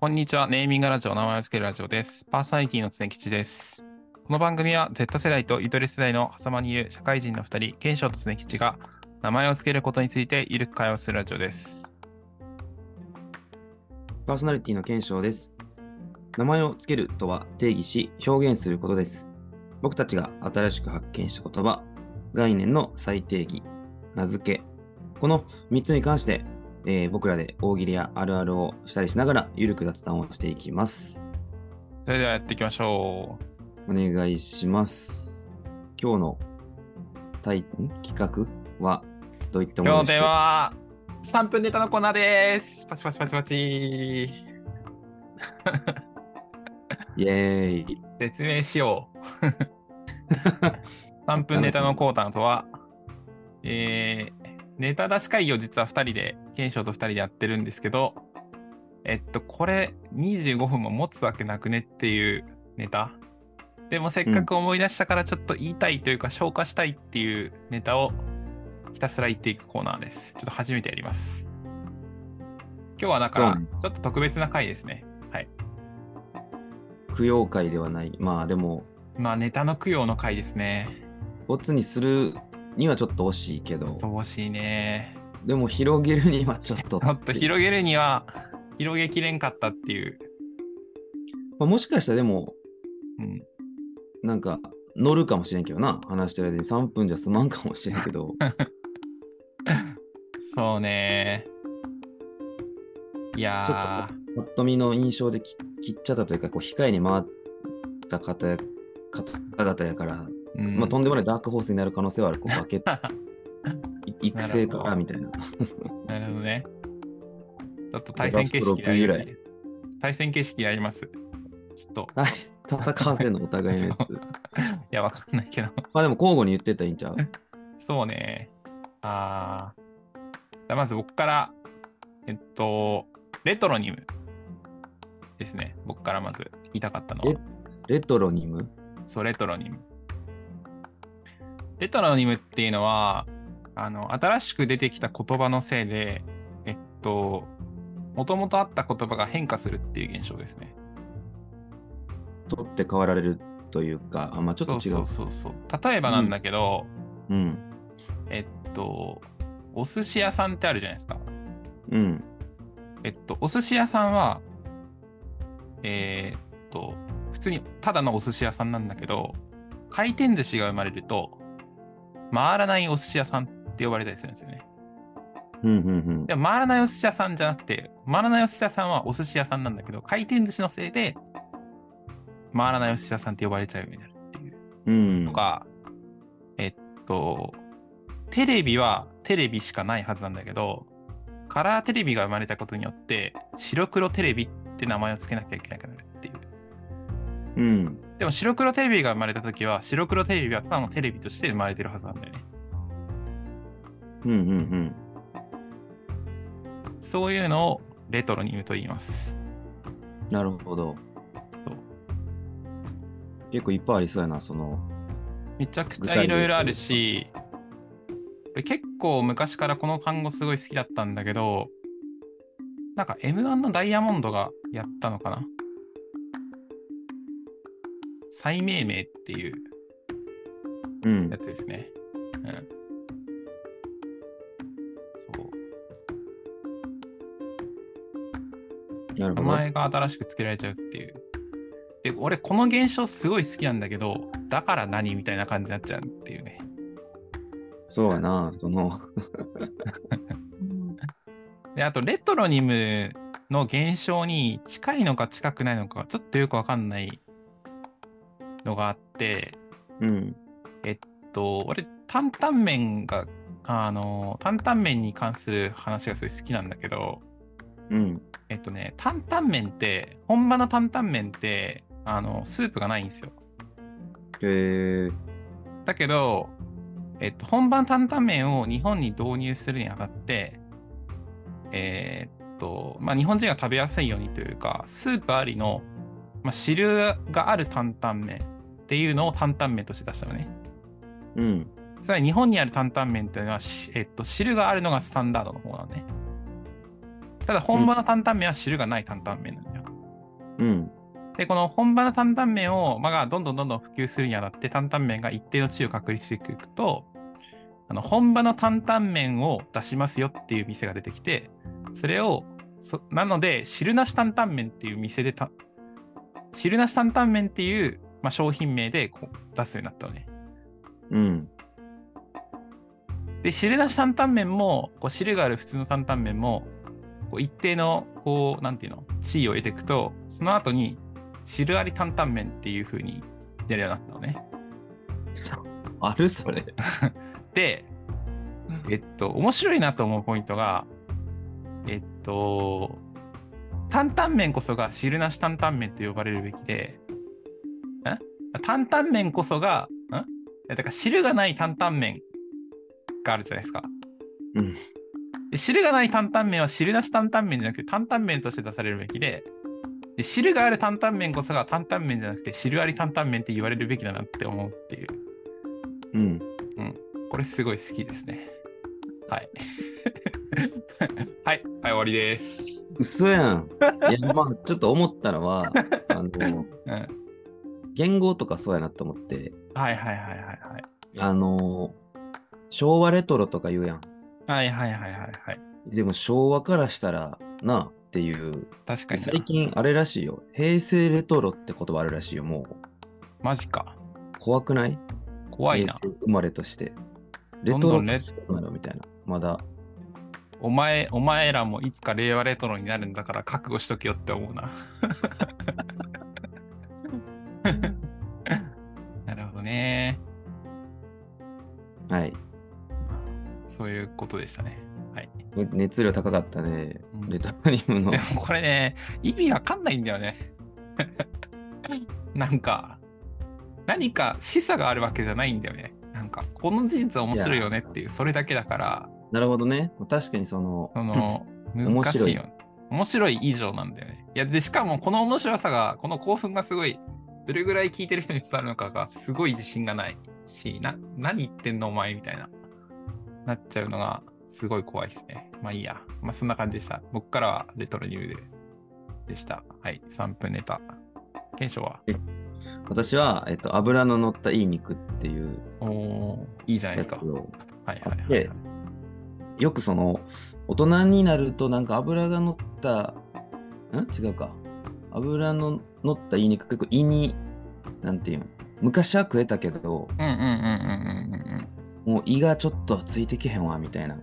こんにちは。ネーミングラジオ、名前を付けるラジオです。パーソナリティの常吉です。この番組は Z 世代とゆとり世代の狭間にいる社会人の2人、ケンショウと常吉が名前を付けることについてゆるく会話するラジオです。パーソナリティの検証です。名前をつけるとは定義し表現することです。僕たちが新しく発見した言葉、概念の再定義、名付け、この3つに関して、えー僕らで大喜利やあるあるをしたりしながらゆるく雑談をしていきます。それではやっていきましょう。お願いします。今日のタイん？企画はどういったもの今日でしょう？では3分ネタのコーナーです。パチパチパチパチ。イエーイ。説明しよう。3分ネタのコーナーとは、えー、ネタ出し会議を実は2人で、検証と2人でやってるんですけど、えっと、これ25分も持つわけなくねっていうネタ。でもせっかく思い出したからちょっと言いたいというか消化したいっていうネタをひたすら言っていくコーナーです。ちょっと初めてやります。今日はだからちょっと特別な回ですね。はい。供養会ではない。まあでも、まあネタの供養の回ですね。ボツにするにはちょっと惜しいけど、そう惜しいね。でも広げるにはちょっと。ちょっと広げるには広げきれんかったっていう。まあもしかしたらでも、うん、なんか乗るかもしれんけどな。話してる間に3分じゃ済まんかもしれんけど。そうね。いやちょっとー、ぱっと見の印象で切切っちゃったというか、こう控えに回った方や方々やから、うんまあ、とんでもないダークホースになる可能性はある。こうバケ い育成からみたいな。なるほどね。ちょっと対戦形式やりドラフト6位ぐ対戦形式やります。ちょっと、はい、戦わせんのお互いのやつ。いや、わかんないけど。まあでも交互に言ってったらいいんちゃう？そうね。あーじゃあまず僕から、えっと、レトロニムですね。僕からまず言いたかったのは。レトロニム？そう、レトロニム。レトロニムっていうのは、あの、新しく出てきた言葉のせいで、えっと、もともとあった言葉が変化するっていう現象ですね。取って変わられるというか、あまあ、ちょっと違う。そうそうそう。例えばなんだけど、うん。えっと、お寿司屋さんってあるじゃないですか。うん。えっと、お寿司屋さんは、えーっと、普通にただのお寿司屋さんなんだけど、回転寿司が生まれると、回らないお寿司屋さんって呼ばれたりするんですよね。うんうんうん。でも回らないお寿司屋さんじゃなくて、回らないお寿司屋さんはお寿司屋さんなんだけど、回転寿司のせいで、回らないお寿司屋さんって呼ばれちゃうようになるっていううんのが、えっと、テレビはテレビしかないはずなんだけど、カラーテレビが生まれたことによって、白黒テレビって名前を付けなきゃいけなくなるっていう。うん。でも白黒テレビが生まれた時は、白黒テレビはただのテレビとして生まれてるはずなんだよね。うんうんうん。そういうのをレトロに言うと言います。なるほど。結構いっぱいありそうやな、その。めちゃくちゃいろいろあるし、俺結構昔からこの単語すごい好きだったんだけど、なんか M1 のダイヤモンドがやったのかな再命名っていううんや。つですね。うん。そう。名なるほど。前が新しく付けられちゃうっていう。で、俺この現象すごい好きなんだけど、だから何みたいな感じになっちゃうっていうね。そうやな、その。で、あと、レトロニムの現象に近いのか近くないのか、ちょっとよくわかんないのがあって、うん。えっと、俺、担々麺が、あの、担々麺に関する話がすごい好きなんだけど、うん。えっとね、担々麺って、本場の担々麺って、あの、スープがないんですよ。へえ。だけど、えっと、本場の担々麺を日本に導入するにあたって、えーっと、まあ、日本人が食べやすいようにというか、スープありの、まあ、汁がある担々麺っていうのを担々麺として出したのね。うん。つまり日本にある担々麺っていうのは、しえっと、汁があるのがスタンダードの方なのね。ただ本場の担々麺は汁がない担々麺なんだよ。うん。で、この本場の担々麺を、まあ、どんどんどんどん普及するにあたって、担々麺が一定の地位を確立していくと、あの本場の担々麺を出しますよっていう店が出てきて、それを、そなので、汁なし担々麺っていう店でた、汁なし担々麺っていう、まあ、商品名でこう出すようになったのね。うん。で、汁なし担々麺も、こう汁がある普通の担々麺も、こう一定の、こう、なんていうの、地位を得ていくと、その後に、汁あり担々麺っていう風にやるようになったのね。あるそれ。で、えっと、面白いなと思うポイントが、えっと、担々麺こそが汁なし担々麺と呼ばれるべきで、ん担々麺こそが、んだから汁がない担々麺があるじゃないですか。うん。で汁がない担々麺は汁なし担々麺じゃなくて担々麺として出されるべきで、で汁がある担々麺こそが担々麺じゃなくて汁あり担々麺って言われるべきだなって思うっていう。うん。これすごい好きですね。はい。はい、はい、終わりです。嘘やん。いや、まあ、ちょっと思ったのは、あの、うん。言語とかそうやなと思って、はいはいはいはいはい。あの、昭和レトロとか言うやん。はいはいはいはいはい。でも昭和からしたらなあっていう。確かにな最近あれらしいよ。平成レトロって言葉あるらしいよ。もう。マジか。怖くない？怖いな。生まれとして。レトロなの？みたいな。まだ。お前、お前らもいつか令和レトロになるんだから覚悟しとけよって思うな。なるほどね。はい。そういうことでしたね。はい。ね熱量高かったねうん。レトロニムので。もこれね、意味わかんないんだよね。なんか、何か示唆があるわけじゃないんだよね。なんか、この事実面白いよねっていう、それだけだから、なるほどね。確かにその、その、面白い難しいよ。面白い以上なんだよね。いや、で、しかもこの面白さが、この興奮がすごい、どれぐらい聞いてる人に伝わるのかがすごい自信がないし、な、何言ってんのお前みたいな、なっちゃうのがすごい怖いですね。まあいいや。まあそんな感じでした。僕からはレトロニューででした。はい。3分ネタ。検証は？私は、えっと、油の乗ったいい肉っていうおー、いいじゃないですか。はいはいはい。よくその、大人になるとなんか油が乗った、ん？違うか。油の乗ったいい肉結構胃に、なんていうん、昔は食えたけど、うんうんうんうんうんうんうん。もう胃がちょっとついてけへんわ、みたいな、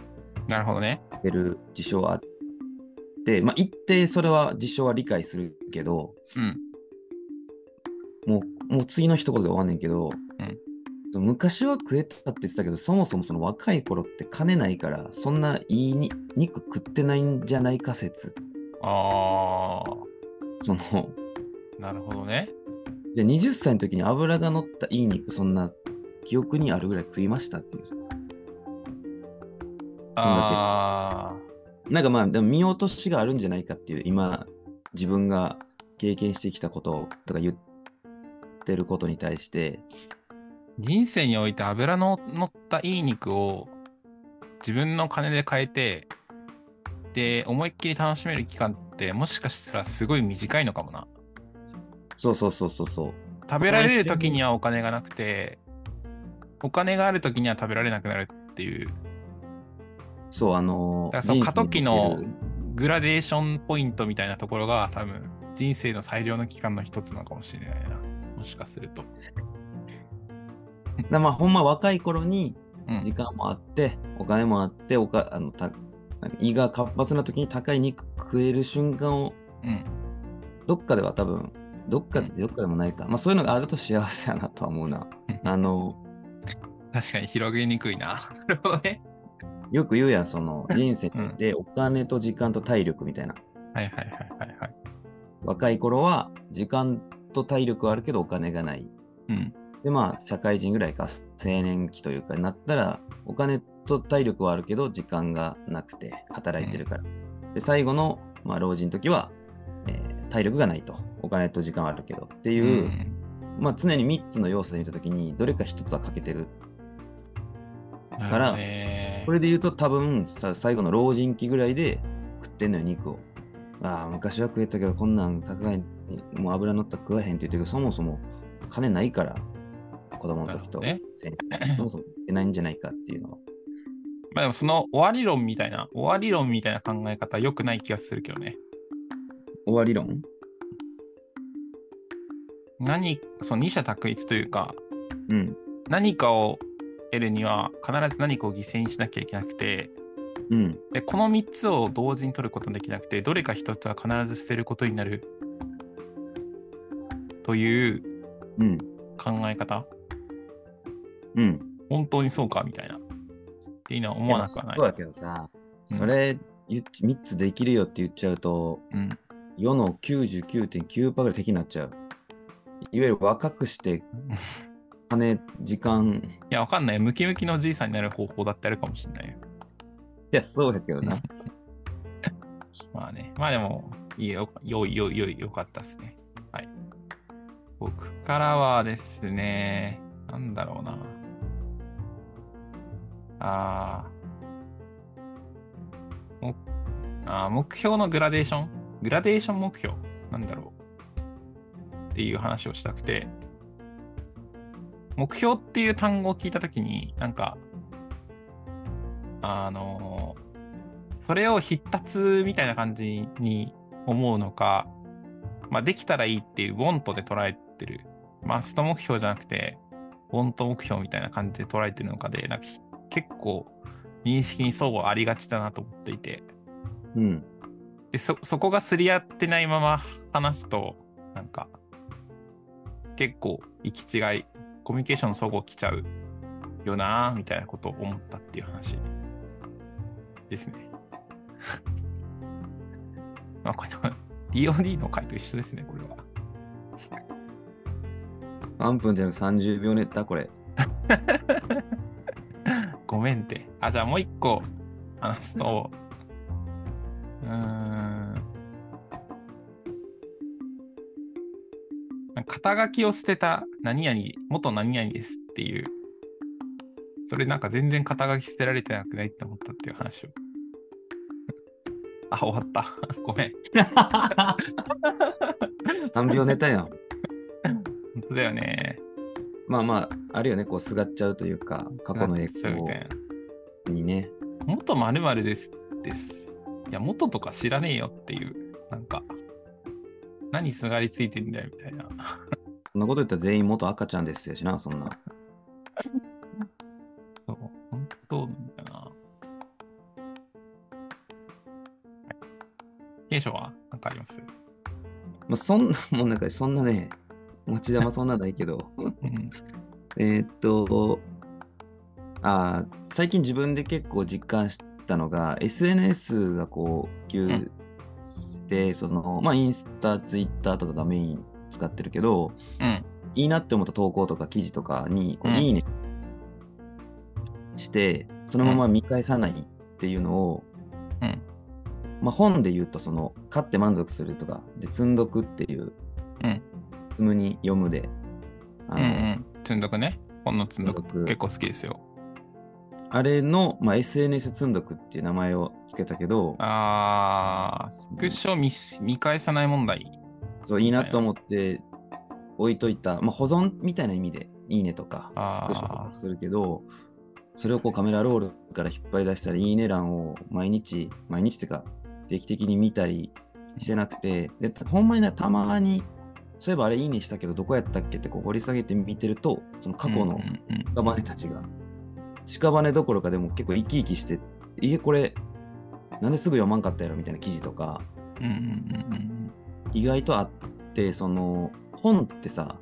なるほどね。出る事象はあって、まあ一定それは事象は理解するけど、うん。もう、もう次の一言で終わんねんけど、うん昔は食えたって言ってたけど、そもそもその若い頃って金ないから、そんないいに肉食ってないんじゃないか説。あその、ー、なるほどね。で20歳の時に油が乗ったいい肉、そんな記憶にあるぐらい食いましたっていう。そんだあけ。なんかまあ、でも見落としがあるんじゃないかっていう、今、自分が経験してきたこととか言ってることに対して、ー人生において油の乗ったいい肉を自分の金で買えて、で、思いっきり楽しめる期間ってもしかしたらすごい短いのかもな。そうそうそうそうそう。食べられる時にはお金がなくて、お金がある時には食べられなくなるっていう、そう、あのだからその過渡期のグラデーションポイントみたいなところが多分人生の最良の期間の一つなのかもしれないな。もしかすると。だまあ、ほんま若い頃にうん時間もあって、お金もあって、おかあのた胃が活発な時に高い肉食える瞬間をうん。どっかでは多分、どっかでどっかでもないか。まあそういうのがあると幸せやなとは思うな。あの、確かに広げにくいな。よく言うやん、その人生うんでお金と時間と体力みたいな。はいはいはいはいはい。若い頃は時間と体力はあるけどお金がない。うん。でまあ社会人ぐらいか青年期というかになったらお金と体力はあるけど時間がなくて働いてるから。で最後の、まあ、老人の時は、えー体力がないとお金と時間はあるけどっていう、んまあ、常に3つの要素で見た時にどれか1つは欠けてる。からこれで言うと多分さ最後の老人期ぐらいで食ってんのよ肉を。ああ昔は食えたけどこんなん高いもう油乗ったら食わへんって言ってるけど、そもそも金ないから、子供の時と、なるせんそもそも出ないんじゃないかっていうのは。まあでもその終わり論みたいな、終わり論みたいな考え方良くない気がするけどね。終わり論？何、その二者択一というか、うん。何かを得るには必ず何かを犠牲にしなきゃいけなくて、うん。で、この3つを同時に取ることができなくて、どれか1つは必ず捨てることになるといううん。考え方、うん。本当にそうかみたいな。っていうのは思わなくはないそう。だけどさ、うんそれ言っ3つできるよって言っちゃうと、うん。世の99.9%ぐらい敵になっちゃう。いわゆる若くして、金、時間、いいや、わかんない。ムキムキのじいさんになる方法だってあるかもしれないよ。や、そうだけどな。まあね。まあでも、いいよ、よいよいよいよかったですね。はい。僕からはですね、なんだろうな。あー。もあ、目標のグラデーション？グラデーション目標？なんだろう。っていう話をしたくて、目標っていう単語を聞いたときに、なんか、あのそれを必達みたいな感じに思うのか、まあ、できたらいいっていう、ウォントで捉えてる。マスト目標じゃなくて、ウォント目標みたいな感じで捉えてるのかで、なんかひ結構認識に相互ありがちだなと思っていて、うん。でそそこがすり合ってないまま話すと、なんか、結構行き違い、コミュニケーションの相互来ちゃうよなみたいなことを思ったっていう話ですね。まあ、これは DOD の回と一緒ですね、これは。3分じゃなく30秒ネタ、これ。ごめんって。あ、じゃあもう一個話すと、うーん。肩書きを捨てた何々、元何々ですっていう、それなんか全然肩書き捨てられてなくないって思ったっていう話を。あ、終わった。ごめん。何秒ネタやん。本当だよね。まあまあ、あるよね、こう、すがっちゃうというか、過去の栄そうみたい光な。にね。元〇〇ですです。いや、元とか知らねえよっていう、なんか、何すがりついてんだよみたいな。そんなこと言ったら全員元赤ちゃんですよしな、そんな。そう、本当そうなんだよな。はい。継承は何かあります？まあ、そんな、もうなんか、そんなね、持ち玉そんなないけど。うん。えーっと、あー最近自分で結構実感したのが、SNS がこう普及して、その、まあ、インスタ、ツイッターとかがメイン使ってるけど、うん。いいなって思った投稿とか記事とかに、こううんいいねして、そのまま見返さないっていうのを、うん。まあ、本で言うと、その、買って満足するとか、で、積んどくっていう、うん。積むに読むで、うんうん。積んどくね。本の積んどく積んどく結構好きですよ。あれの、まあ、SNS 積んどくっていう名前をつけたけど、あー、スクショ見見返さない問題。そういいなと思って置いといた、まあ、保存みたいな意味でいいねとかスクショとかするけど、それをこうカメラロールから引っ張り出したり、いいね欄を毎日、毎日っていうか定期的に見たりしてなくて、で、ほんまにね、たまに、そういえばあれいいねしたけど、どこやったっけってこう掘り下げて見てると、その過去の屍たちが、屍どころかでも結構生き生きして、いえ、これ、なんですぐ読まんかったやろみたいな記事とか、意外とあって、その、本ってさ、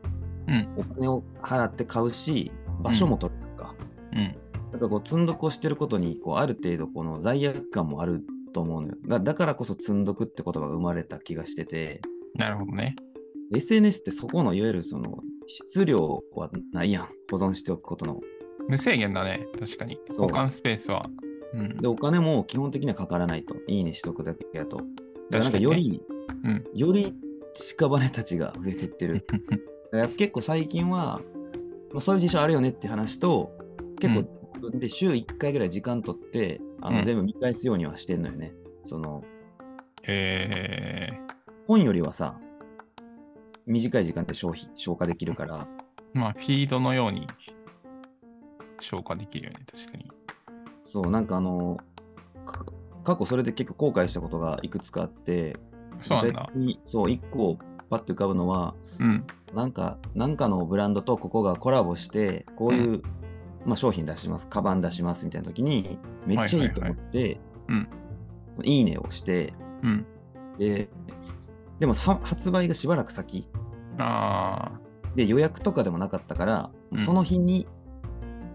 うん。お金を払って買うし、場所も取るとか、うん。うん。なんかこう、積んどくをしてることに、こう、ある程度、この罪悪感もあると思うのよ。だだからこそ、積んどくって言葉が生まれた気がしてて、なるほどね。SNS ってそこの、いわゆるその、質量はないやん。保存しておくことの。無制限だね。確かに。保管スペースは。うんで、お金も基本的にはかからないと。いいねしとくだけやと。だからなんかより、うん。より屍たちが増えてってる。結構最近は、まあ、そういう事象あるよねって話と、結構、で週1回ぐらい時間取って、あのうん全部見返すようにはしてんのよね。その、え本よりはさ、短い時間で消費、消化できるから、まあ、フィードのように消化できるよね、確かに。そう、なんかあの、か過去それで結構後悔したことがいくつかあって、そうなんだそう、一個パッと浮かぶのは、うん。なんか、なんかのブランドとここがコラボして、こういう、まあ、商品出します、カバン出しますみたいな時に、めっちゃいいと思って、うん。いいねをして、うん。で、でもは発売がしばらく先あで予約とかでもなかったから、うんその日に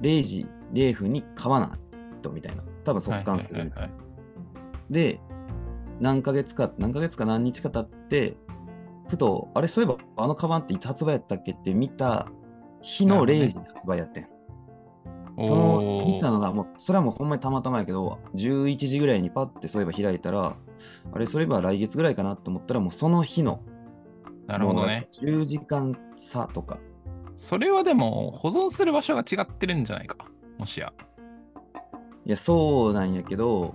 0時0分に買わないとみたいな。多分あ。速乾する。はいはいはいはいで、何ヶ月か、何ヶ月か何日か経って、ふと、あれ、そういえばあのカバンっていつ発売やったっけって見た日のなるほどね0時に発売やってん。そのお見たーのがもうそれはもうほんまにたまたまやけど11時ぐらいにパッてそういえば開いたらあれそういえば来月ぐらいかなと思ったらもうその日のなるほどね。もう10時間差とかそれはでも、保存する場所が違ってるんじゃないか？もしや。いやそうなんやけど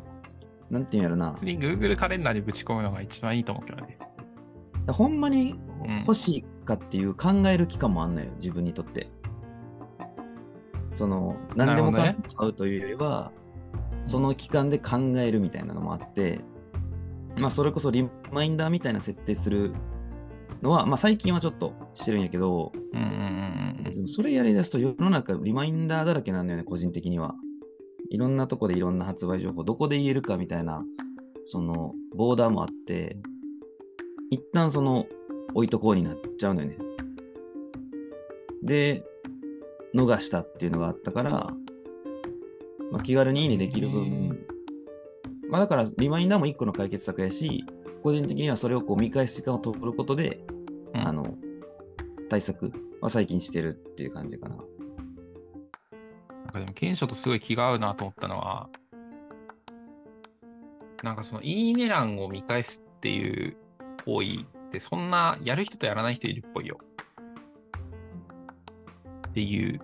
なんていうんやろな普通に Google カレンダーにぶち込むのが一番いいと思うけどね。だほんまにうん欲しいかっていう考える期間もあんのよ自分にとってその何でも買うというよりは、その期間で考えるみたいなのもあってまあそれこそリマインダーみたいな設定するのは、まあ、最近はちょっとしてるんやけど、うんうんうんそれやりだすと世の中リマインダーだらけなんだよね、個人的には。いろんなとこでいろんな発売情報、どこで言えるかみたいな、そのボーダーもあって、一旦その置いとこうになっちゃうのよね。で、逃したっていうのがあったから、まあ、気軽にいいねできるへ分、まあだからリマインダーも一個の解決策やし、個人的にはそれをこう見返す時間を取ることで、うん。あの、対策は最近してるっていう感じかな。なんかでも、賢書とすごい気が合うなと思ったのは、なんかその、いいね欄を見返すっていう行為って、そんなやる人とやらない人いるっぽいよ。っていう。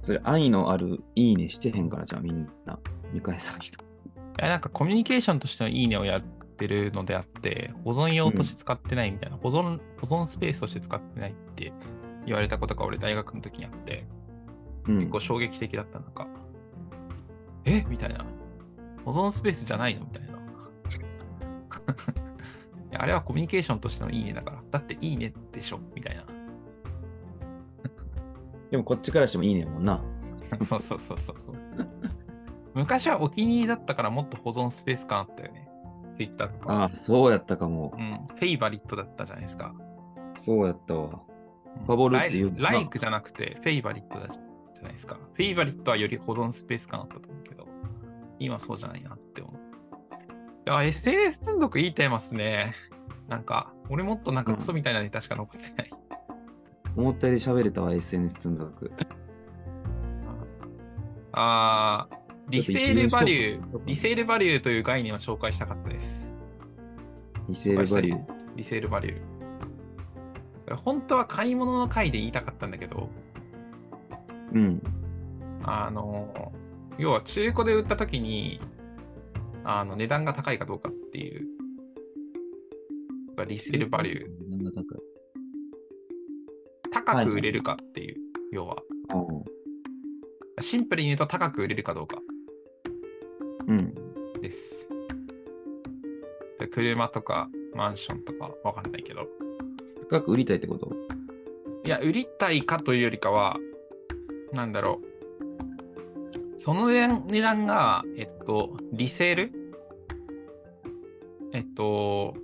それ愛のあるいいねしてへんからじゃあみんな見返さない人。いやなんかコミュニケーションとしてのいいねをやってるのであって、保存用として使ってないみたいな、保存、保存スペースとして使ってないって言われたことが俺大学の時にあって、うん結構衝撃的だった。なんか、え？みたいな。保存スペースじゃないの？みたいな。あれはコミュニケーションとしてのいいねだから。だっていいねでしょ？みたいな。でもこっちからしてもいいねやもんな。そうそうそうそうそう。昔はお気に入りだったからもっと保存スペース感あったよね。Twitter とか。ああ、そうやったかもう。ん。フェイバリットだったじゃないですか。そうやったわ。うんファボルっていうライライクじゃなくて、フェイバリットだじゃないですか。フェイバリットはより保存スペース感あったと思うけど、今そうじゃないなって思う。いや、SNS 積んどくいいテーマっすね。なんか、俺もっとなんかクソみたいなネタしか残ってない。思ったより喋れたわ、SNS 積んどく。あー、リセールバリューリセールバリューという概念を紹介したかったです。リセールバリュー。リセールバリュー。本当は買い物の回で言いたかったんだけど、うん。あの、要は中古で売ったときに、あの、値段が高いかどうかっていう、リセールバリュー、なんだ高い。高く売れるかっていう、要は、シンプルに言うと高く売れるかどうか。うん。です。で車とかマンションとかわかんないけど、高く売りたいってこと？いや、売りたいかというよりかは、なんだろう。その値段が、えっと、リセール？えっと、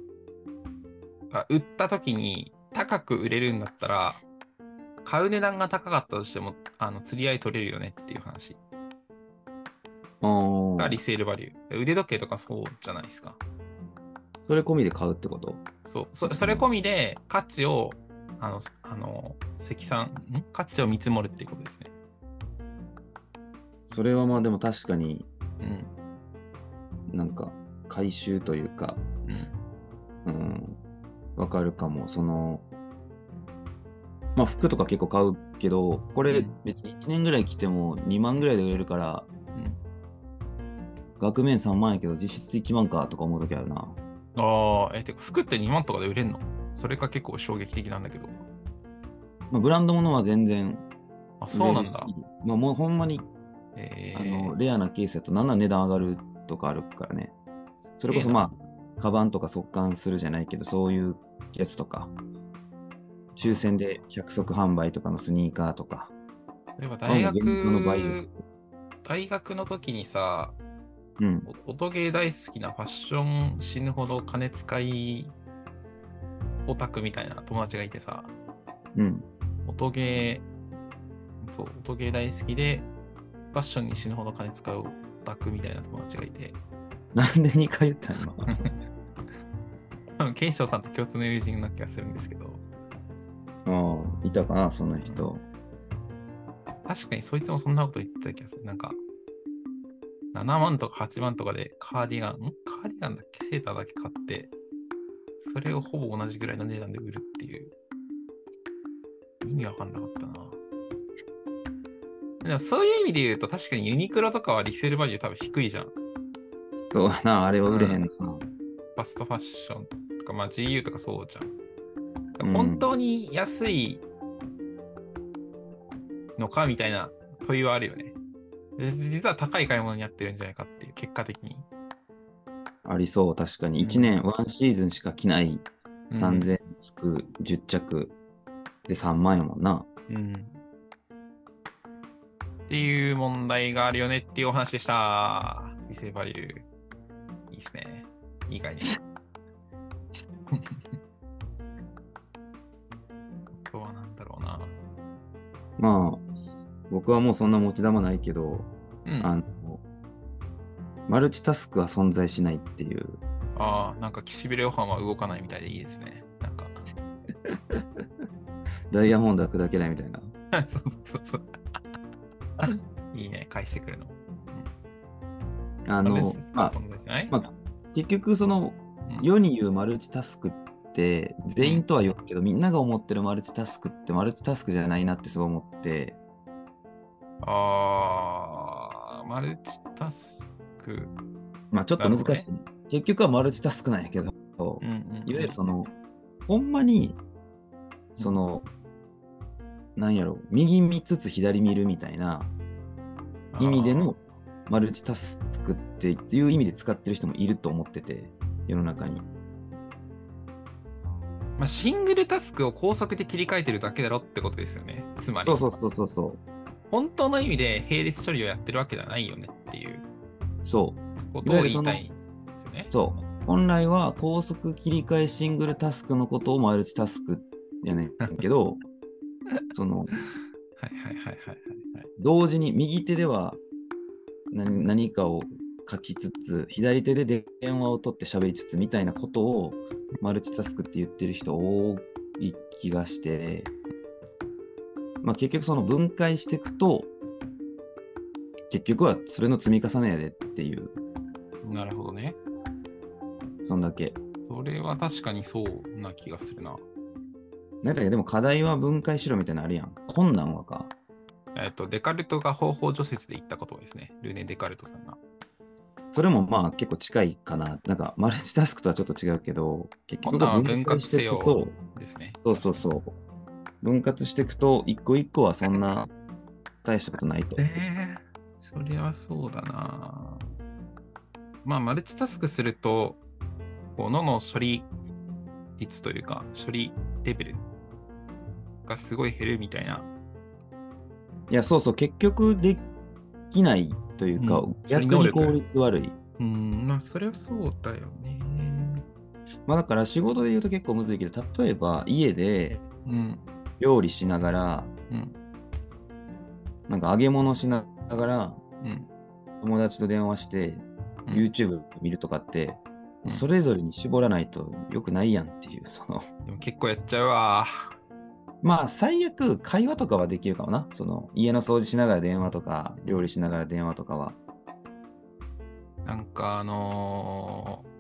あ売った時に高く売れるんだったら、買う値段が高かったとしても、あの釣り合い取れるよねっていう話がリ。セールバリュー。腕時計とかそうじゃないですか。それ込みで買うってこと？そう、そそれ込みで価値を、あの、あの積算、ん？価値を見積もるっていうことですね。それはまあでも確かにうん。なんか回収というか、うん。うん、わかるかも。その、まあ服とか結構買うけど、これうん別に1年ぐらい着ても2万ぐらいで売れるから、うん額面3万やけど実質1万かとか思うときあるな。ああ、え、てか服って2万とかで売れんの？それが結構衝撃的なんだけど。まあ、ブランドものは全然あ、そうなんだ。まあ、もうほんまに、えあのレアなケースだとなんなら値段上がるとかあるからね。それこそまあ、カバンとか速乾するじゃないけど、そういうやつとか、抽選で100足販売とかのスニーカーとか。例えば大学あの大学の時にさ、うん。お音ゲー大好きなファッション死ぬほど金使いオタクみたいな友達がいてさ、うん。音ゲー、そう、音ゲー大好きで、ファッションに死ぬほど金使うオタクみたいな友達がいて、なんで2回言ったの？多分、ケンショウさんと共通の友人な気がするんですけど、ああ、いたかな、そんな人。確かにそいつもそんなこと言ってた気がする。なんか、7万とか8万とかでカーディガン、ん？カーディガンだっけ？セーターだけ買って、それをほぼ同じぐらいの値段で売るっていう。意味わかんなかったな。でもそういう意味で言うと、確かにユニクロとかはリセールバリュー多分低いじゃん。そうやな、あれは売れへんな。ファストファッションとか、まあ GU とかそうじゃん。うん本当に安いのかみたいな問いはあるよね。で実は高い買い物にやってるんじゃないかっていう、結果的に。ありそう、確かに。うん1年、ワンシーズンしか着ないうん3000服、10着で3万やもんな。うん。っていう問題があるよねっていうお話でした。リセーバリュー。いいですね。いい概念。まあ、僕はもうそんな持ち玉ないけど、うん。あの、マルチタスクは存在しないっていう。ああ、なんか岸辺露伴は動かないみたいでいいですね。なんか。ダイヤモンドは砕けないみたいな。そうそうそう。いいね、返してくるの。あのまあ、結局そのうん世に言うマルチタスクって全員とは言うけど、みんなが思ってるマルチタスクってマルチタスクじゃないなってすごい思って、あー、マルチタスク。まあちょっと難しい、結局はマルチタスクなんやけど、うんうんうん。いわゆるその、ほんまに、その、なんやろ、右見つつ左見るみたいな意味でのマルチタスクっていう意味で使ってる人もいると思ってて、世の中に。まあ、シングルタスクを高速で切り替えてるだけだろってことですよね。つまり、そうそうそうそうそう。本当の意味で並列処理をやってるわけではないよねっていうそう。ことを言いたいんですよね。そう。本来は高速切り替えシングルタスクのことをマルチタスクやねんけど、その、はいはいはいはいはいはい。同時に右手では何何かを書きつつ、左手で電話を取って喋りつつみたいなことをマルチタスクって言ってる人多い気がして、まあ結局その分解していくと、結局はそれの積み重ねやでっていう、なるほどね。そんだけ。それは確かにそうな気がするな。なんだっけ？でも課題は分解しろみたいなのあるやん。困難はか。えっと、デカルトが方法除説で言ったことですね。ルネ・デカルトさんが。それもまあ結構近いかな。なんかマルチタスクとはちょっと違うけど、結局分割していくと、ですね。そうそうそう。分割していくと、一個一個はそんな大したことないと。えー、それはそうだな。まあ、マルチタスクすると、こうのの処理率というか、処理レベルがすごい減るみたいな。いや、そうそう、結局できないというか、うん逆に効率悪い。うん、まあ、それはそうだよね。まあだから仕事で言うと結構むずいけど、例えば家でうん、料理しながら、うん、なんか揚げ物しながら、うん。友達と電話して、うん YouTube 見るとかって、うんそれぞれに絞らないと良くないやんっていう、その、でも結構やっちゃうわ。まあ最悪会話とかはできるかもな。その家の掃除しながら電話とか、料理しながら電話とかは。なんかあのー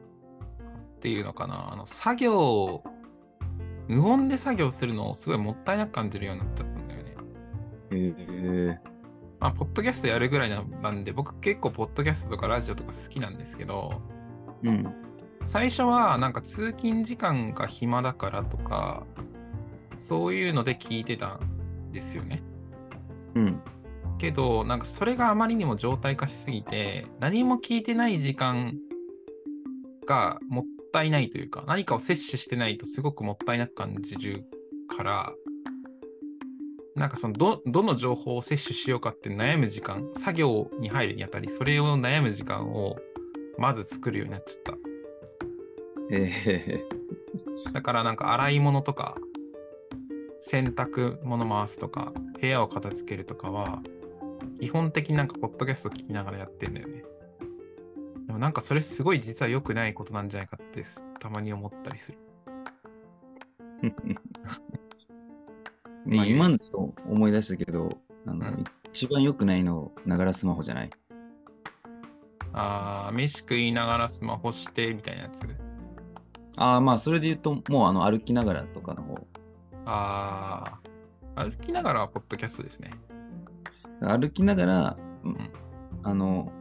っていうのかな、あの作業、無音で作業するのをすごいもったいなく感じるようになっちゃったんだよね。へえまあ、ポッドキャストやるぐらいななんで、僕結構ポッドキャストとかラジオとか好きなんですけど、うん。最初はなんか通勤時間が暇だからとか、そういうので聞いてたんですよね。うん。けど、なんかそれがあまりにも常態化しすぎて、何も聞いてない時間がもったいないというか、何かを摂取してないとすごくもったいなく感じるから、なんかそのど、どの情報を摂取しようかって悩む時間、作業に入るにあたり、それを悩む時間をまず作るようになっちゃった。えだからなんか洗い物とか、洗濯物回すとか、部屋を片付けるとかは、基本的になんかポッドキャスト聞きながらやってんだよね。でもなんかそれすごい実は良くないことなんじゃないかってたまに思ったりする。ー まあ今のちょっと思い出したけど、あの、うん一番良くないの、ながらスマホじゃない？あー、飯食いながらスマホしてみたいなやつ？ああ、まあそれで言うと、もうあの歩きながらとかの方。あー、歩きながらはポッドキャストですね。歩きながら、んあの、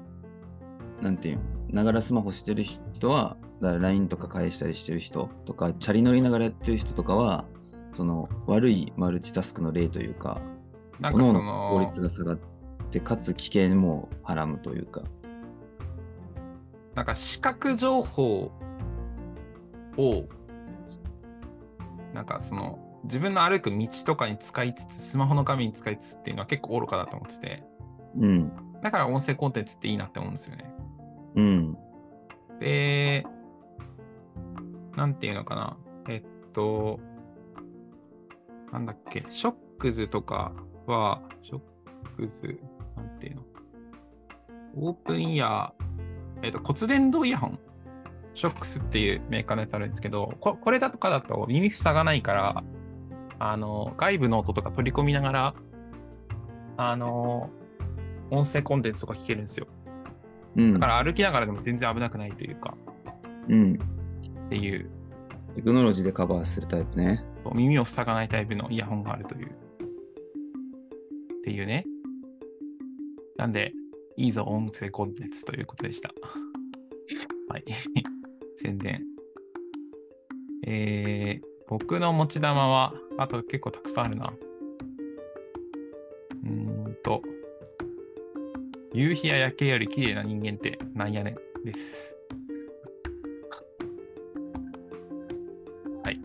なんていうのながらスマホしてる人は、LINE とか返したりしてる人とか、チャリ乗りながらやってる人とかは、その悪いマルチタスクの例というか、なんかそ各々効の率、が下がって、かつ危険もはらむというか。なんか視覚情報を、なんかその、自分の歩く道とかに使いつつ、スマホの画面に使いつつっていうのは結構愚かだと思ってて、うん。だから音声コンテンツっていいなって思うんですよね。うん。で、なんていうのかな。えっと、なんだっけ、ショックズとかは、ショックズ、なんていうの。オープンイヤー、えっと、骨伝導イヤホン、ショックスっていうメーカーのやつあるんですけど、ここれだとかだと耳塞がないから、あの、外部の音とか取り込みながら、あの、音声コンテンツとか聞けるんですよ。うん。だから歩きながらでも全然危なくないというか、うん。っていう、テクノロジーでカバーするタイプね。耳を塞がないタイプのイヤホンがあるという。っていうね。なんで、いいぞ、音声コンテンツということでした。はい。宣伝。えー、僕の持ち玉は、あと結構たくさんあるな。うーんと、夕日や夜景より綺麗な人間ってなんやねんです。あり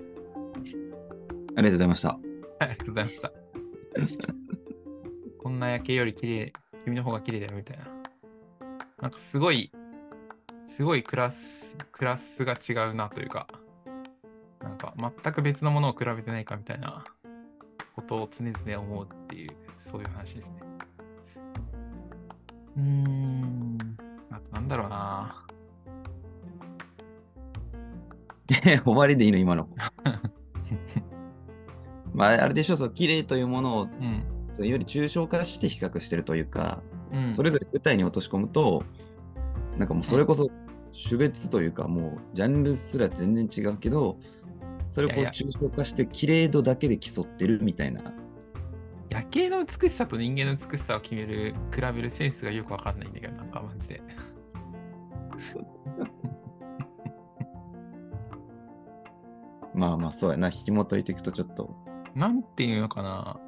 がとうございました。はい、ありがとうございました。こんな夜景より綺麗、君の方が綺麗だよみたいな。なんかすごい、すごいクラス、クラスが違うなというか、か全く別のものを比べてないかみたいなことを常々思うっていう、そういう話ですね。うーん、あとなんだろうな。終わりでいいの、今の。まあ、あれでしょ、そう、綺麗というものを、うん。より抽象化して比較してるというか、うん、それぞれ具体に落とし込むと、なんかもうそれこそ種別というか、もうジャンルすら全然違うけど、それをこう抽象化して綺麗度だけで競ってるみたいな。夜景の美しさと人間の美しさを決める、比べるセンスがよくわかんないんだけど、なんかマジで。まあまあ、そうやな。紐解いていくとちょっと。なんていうのかな。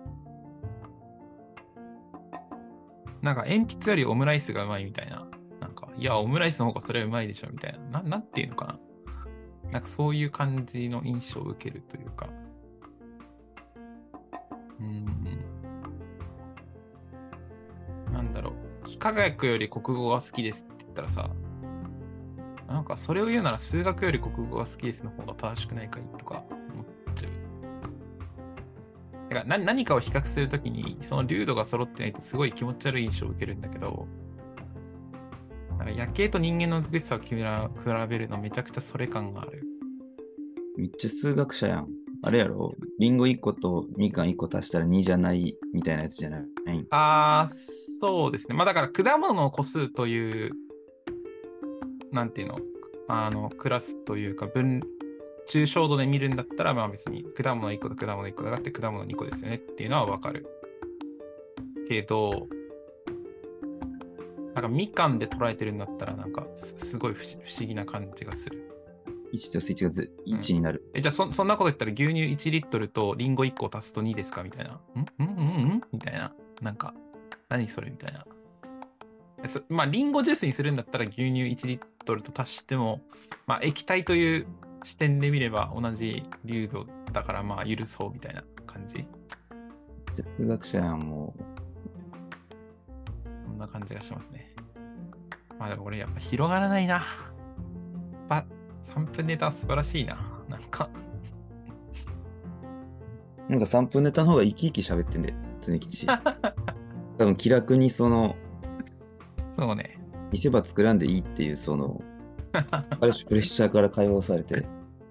なんか鉛筆よりオムライスがうまいみたいな。なんか、いや、オムライスの方がそれはうまいでしょみたいな。ななんていうのかな。なんかそういう感じの印象を受けるというか。うん。なんだろう。幾何学より国語が好きですって言ったらさ、なんかそれを言うなら数学より国語が好きですの方が正しくないかいとか思っちゃう。だから何かを比較するときに、その流度が揃ってないとすごい気持ち悪い印象を受けるんだけど、なんか夜景と人間の美しさを比べるのめちゃくちゃそれ感がある。めっちゃ数学者やん。あれやろ？リンゴ1個とみかん1個足したら2じゃないみたいなやつじゃない？あー、そうですね。まあだから果物の個数という、なんていうの、あの、クラスというか、分、抽象度で見るんだったら、まあ別に果物1個と果物1個だって果物2個ですよねっていうのはわかる。けど、なんかみかんで捉えてるんだったら、なんかすすごい不思不思議な感じがする。1とす1がず1になる。え、じゃあそ、そんなこと言ったら牛乳1リットルとリンゴ1個足すと2ですか？みたいな。ん？うん？うん？うん？みたいな。なんか、何それみたいな。まあ、リンゴジュースにするんだったら牛乳1リットルと足しても、まあ、液体という視点で見れば同じ流度だから、まあ、許そうみたいな感じ。哲学者はもこんな感じがしますね。まあでも俺やっぱ広がらないな。やっぱ3分ネタは素晴らしいな。なんか、う、なんか3分ネタの方が生き生き喋ってんで、常吉。多分気楽にその、そうね。見せ場作らんでいいっていう、その、ある種プレッシャーから解放されて、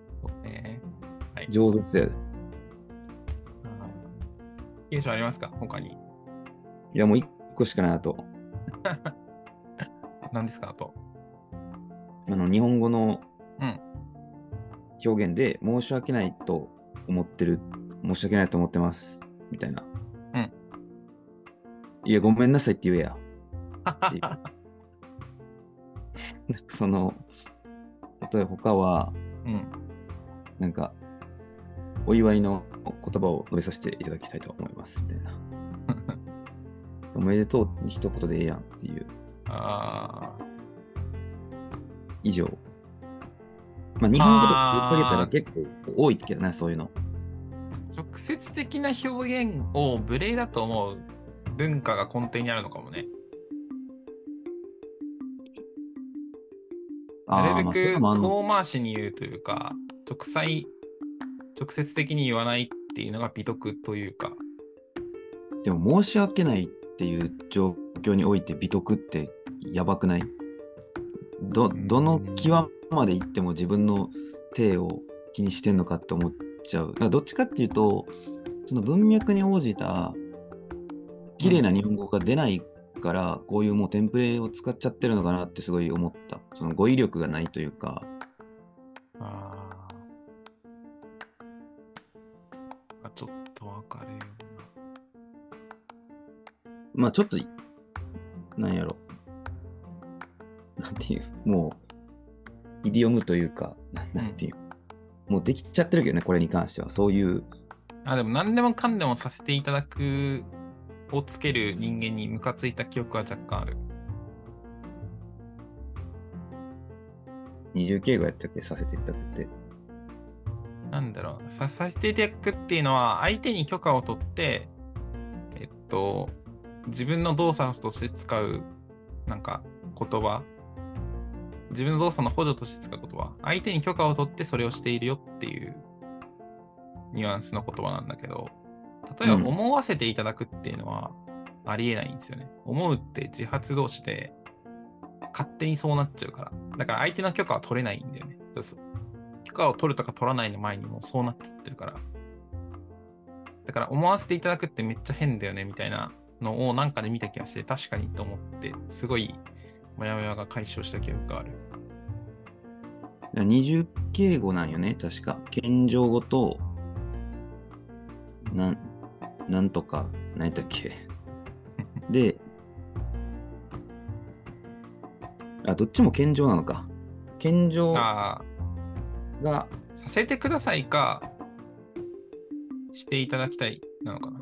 そうね。上手やで。印象ありますか？他に。いや、もう1個しかないなと。何ですかあと。あの、日本語のうん表現で、申し訳ないと思ってる、申し訳ないと思ってます、みたいな。うん。いや、ごめんなさいって言えや。ていう なんかその、例えば他は、うん。なんか、お祝いの言葉を述べさせていただきたいと思います、みたいな。おめでとうに一言でええやんっていう、あ以上。まあ、日本語とか下げたら結構多いけどね、そういうの。ー直接的な表現を無礼だと思う文化が根底にあるのかもね。なるまあべく遠回しに言うというか、直裁、直接的に言わないっていうのが美徳というか、でも申し訳ないっていう状況において美徳ってやばくない？どどの際まで行っても自分の体を気にしてんのかって思っちゃう。だからどっちかっていうと、その文脈に応じた綺麗な日本語が出ないから、こういうもうテンプレを使っちゃってるのかなってすごい思った。その語彙力がないというか、ああ。ちょっとわかるよまあちょっと、なんやろ。なんていう、もう、イディオムというか、ななんていう、もうできちゃってるけどね、これに関しては。そういう、な。あ、でも何でもかんでもさせていただくをつける人間にムカついた記憶は若干ある。二重敬語やったっけ、させていただくって。なんだろう、ささせていただくっていうのは、相手に許可を取って、えっと、自分の動作として使う、なんか、言葉、自分の動作の補助として使う言葉、相手に許可を取ってそれをしているよっていうニュアンスの言葉なんだけど、例えばうん思わせていただくっていうのはありえないんですよね。思うって自発同士で勝手にそうなっちゃうから。だから相手の許可は取れないんだよね。許可を取るとか取らないの前にもうそうなっちゃってるから。だから思わせていただくってめっちゃ変だよねみたいなのをなんかで見た気がして確かにと思ってすごいモヤモヤが解消した記憶がある。二重敬語なんよね、確か。謙譲語と、なん、なんとか、何やったっけ。で、あ、どっちも謙譲なのか。謙譲あが、あ、させてくださいか、していただきたいなのかな。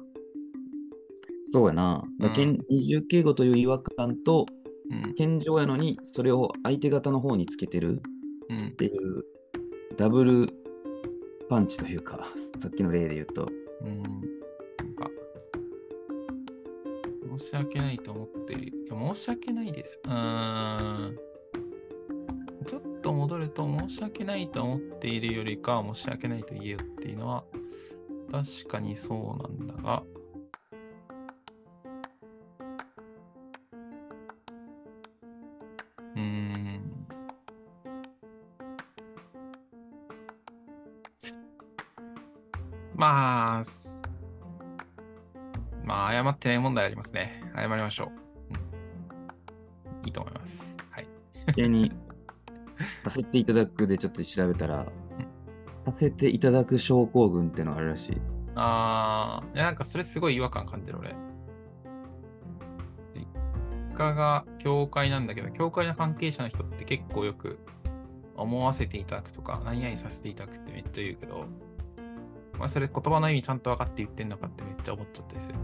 そうやな。だからうん謙二重敬語という違和感と、うん。謙譲やのに、それを相手方の方につけてるうんっ。ていう、ダブルパンチというか、さっきの例で言うと、うん。なんか、申し訳ないと思っている。いや、申し訳ないです。うーん。ちょっと戻ると、申し訳ないと思っているよりかは、申し訳ないと言えよっていうのは、確かにそうなんだが、てない問題ありますね。謝りましょう。うん、いいと思います。はい。家にさせていただくでちょっと調べたら、させていただく症候群ってのがあるらしい。あー、なんかそれすごい違和感感じる、俺。実家が教会なんだけど、教会の関係者の人って結構よく、思わせていただくとか、何々させていただくってめっちゃ言うけど、まあ、それ言葉の意味ちゃんと分かって言ってんのかってめっちゃ思っちゃったりする。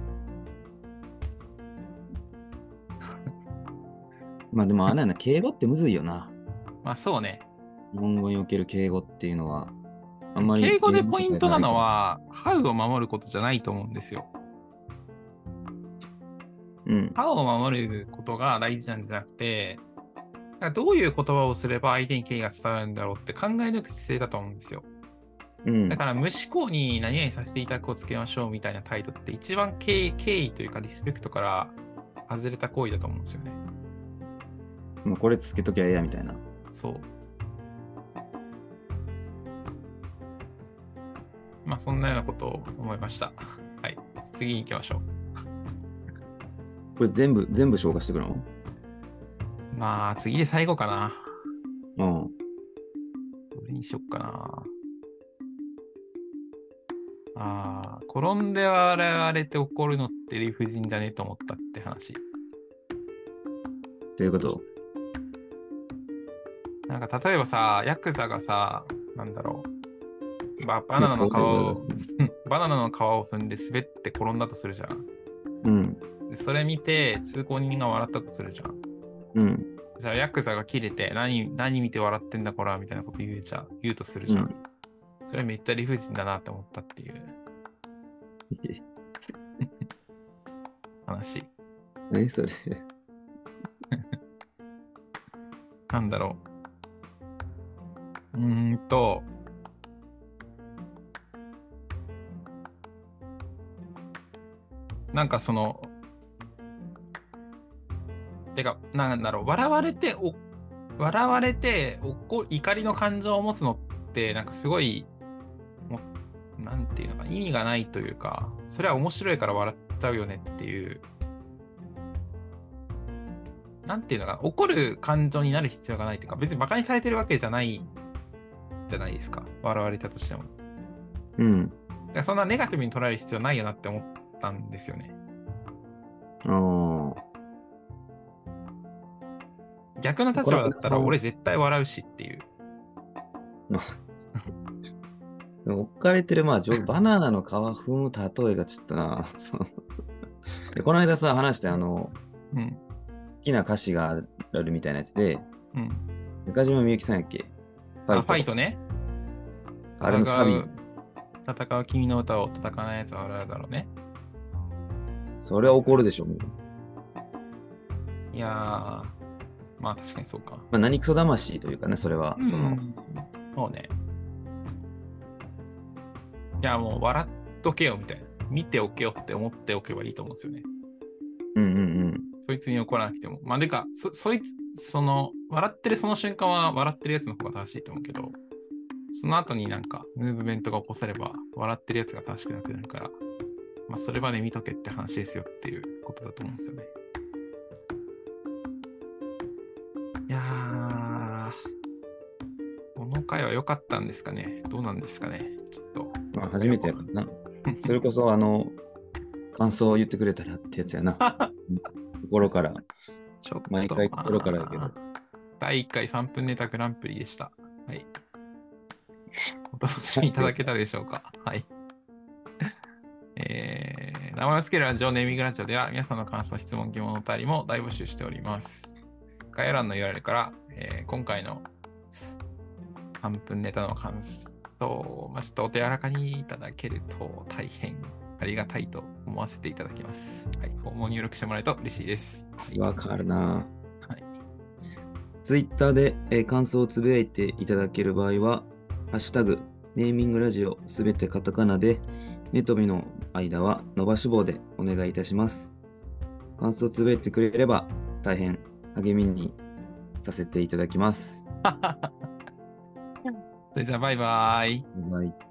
まあでもあれやな、敬語ってむずいよな。まあそうね。日本語における敬語っていうのは。あんまり敬語でポイントなのは、ハウを守ることじゃないと思うんですよ。うん。ハウを守ることが大事なんじゃなくて、どういう言葉をすれば相手に敬意が伝わるんだろうって考え抜く姿勢だと思うんですよ。うんだ。から無思考に何々させていただくをつけましょうみたいな態度って一番敬意というかリスペクトから外れた行為だと思うんですよね。まあこれつけときゃええやみたいな。そう。まあそんなようなことを思いました。はい。次に行きましょ これ全部、全部消化してくるの？う。まあ次で最後かな。うん。どれにしよっかな。ああ、転んで笑われて怒るのって理不尽だねと思ったって話。ということ？なんか例えばさ、ヤクザがさ、なんだろう。ババナナの皮を、バナナの皮を踏んで滑って転んだとするじゃん。うん。でそれ見て通行人が笑ったとするじゃん。うん。じゃあヤクザが切れて何何見て笑ってんだこらみたいなこと言うじゃん。言うとするじゃん。うんそれめっちゃ理不尽だなって思ったっていう話。何それ。なんだろう。うんと。なんかその、てか、なんだろう、笑われて、お笑われて、怒りの感情を持つのって、なんかすごい、もなんていうのか、意味がないというか、それは面白いから笑っちゃうよねっていう、なんていうのかな、怒る感情になる必要がないというか、別に馬鹿にされてるわけじゃないじゃないですか、笑われたとしても。うん。そんなネガティブに捉える必要ないよなって思ったんですよね。ああ。逆の立場だったら俺絶対笑うしっていう。置かれてる、まあ、バナナの皮踏む例えがちょっとな。この間さ、話して、あの、うん。好きな歌詞があるみたいなやつで、うん。中島みゆきさんやっけ？ファイトね。あれのサビ戦。う戦う君の歌を戦わないやつは笑うだろうね。それは怒るでしょ、もう。いやー、まあ確かにそうか。まあ、何クソ魂というかね、それは。そのそうね。いや、もう笑っとけよみたいな。見ておけよって思っておけばいいと思うんですよね。うんうんうん。そいつに怒らなくても。まあ、でか、そそいつ、その、笑ってるその瞬間は笑ってるやつの方が正しいと思うけど、その後になんか、ムーブメントが起こされば、笑ってるやつが正しくなくなるから、まあ、それまで見とけって話ですよっていうことだと思うんですよね。いやー、この回は良かったんですかねどうなんですかねちょっと。まあ、初めてやからな。それこそ、あの、感想を言ってくれたらってやつやな。心から。ちょっと毎回心からやけどまあ第1回3分ネタグランプリでした。はい。お楽しみいただけたでしょうか？はい。えー、名前を付けるラジオネーミングラジオでは皆さんの感想、質問、疑問、お便りも大募集しております。概要欄の URL から、えー今回の3分ネタの感想、まあ、ちょっとお手柔らかにいただけると大変ありがたいと思わせていただきます。はい。フォームを入力してもらえると嬉しいです。はいわかるな。はい。ツイッターで、えー感想をつぶやいていただける場合は、ハッシュタグ、ネーミングラジオすべてカタカナで、ネトビの間は伸ばし棒でお願いいたします。感想をつぶやいてくれれば大変励みにさせていただきます。それじゃあバイバイ。バイバイ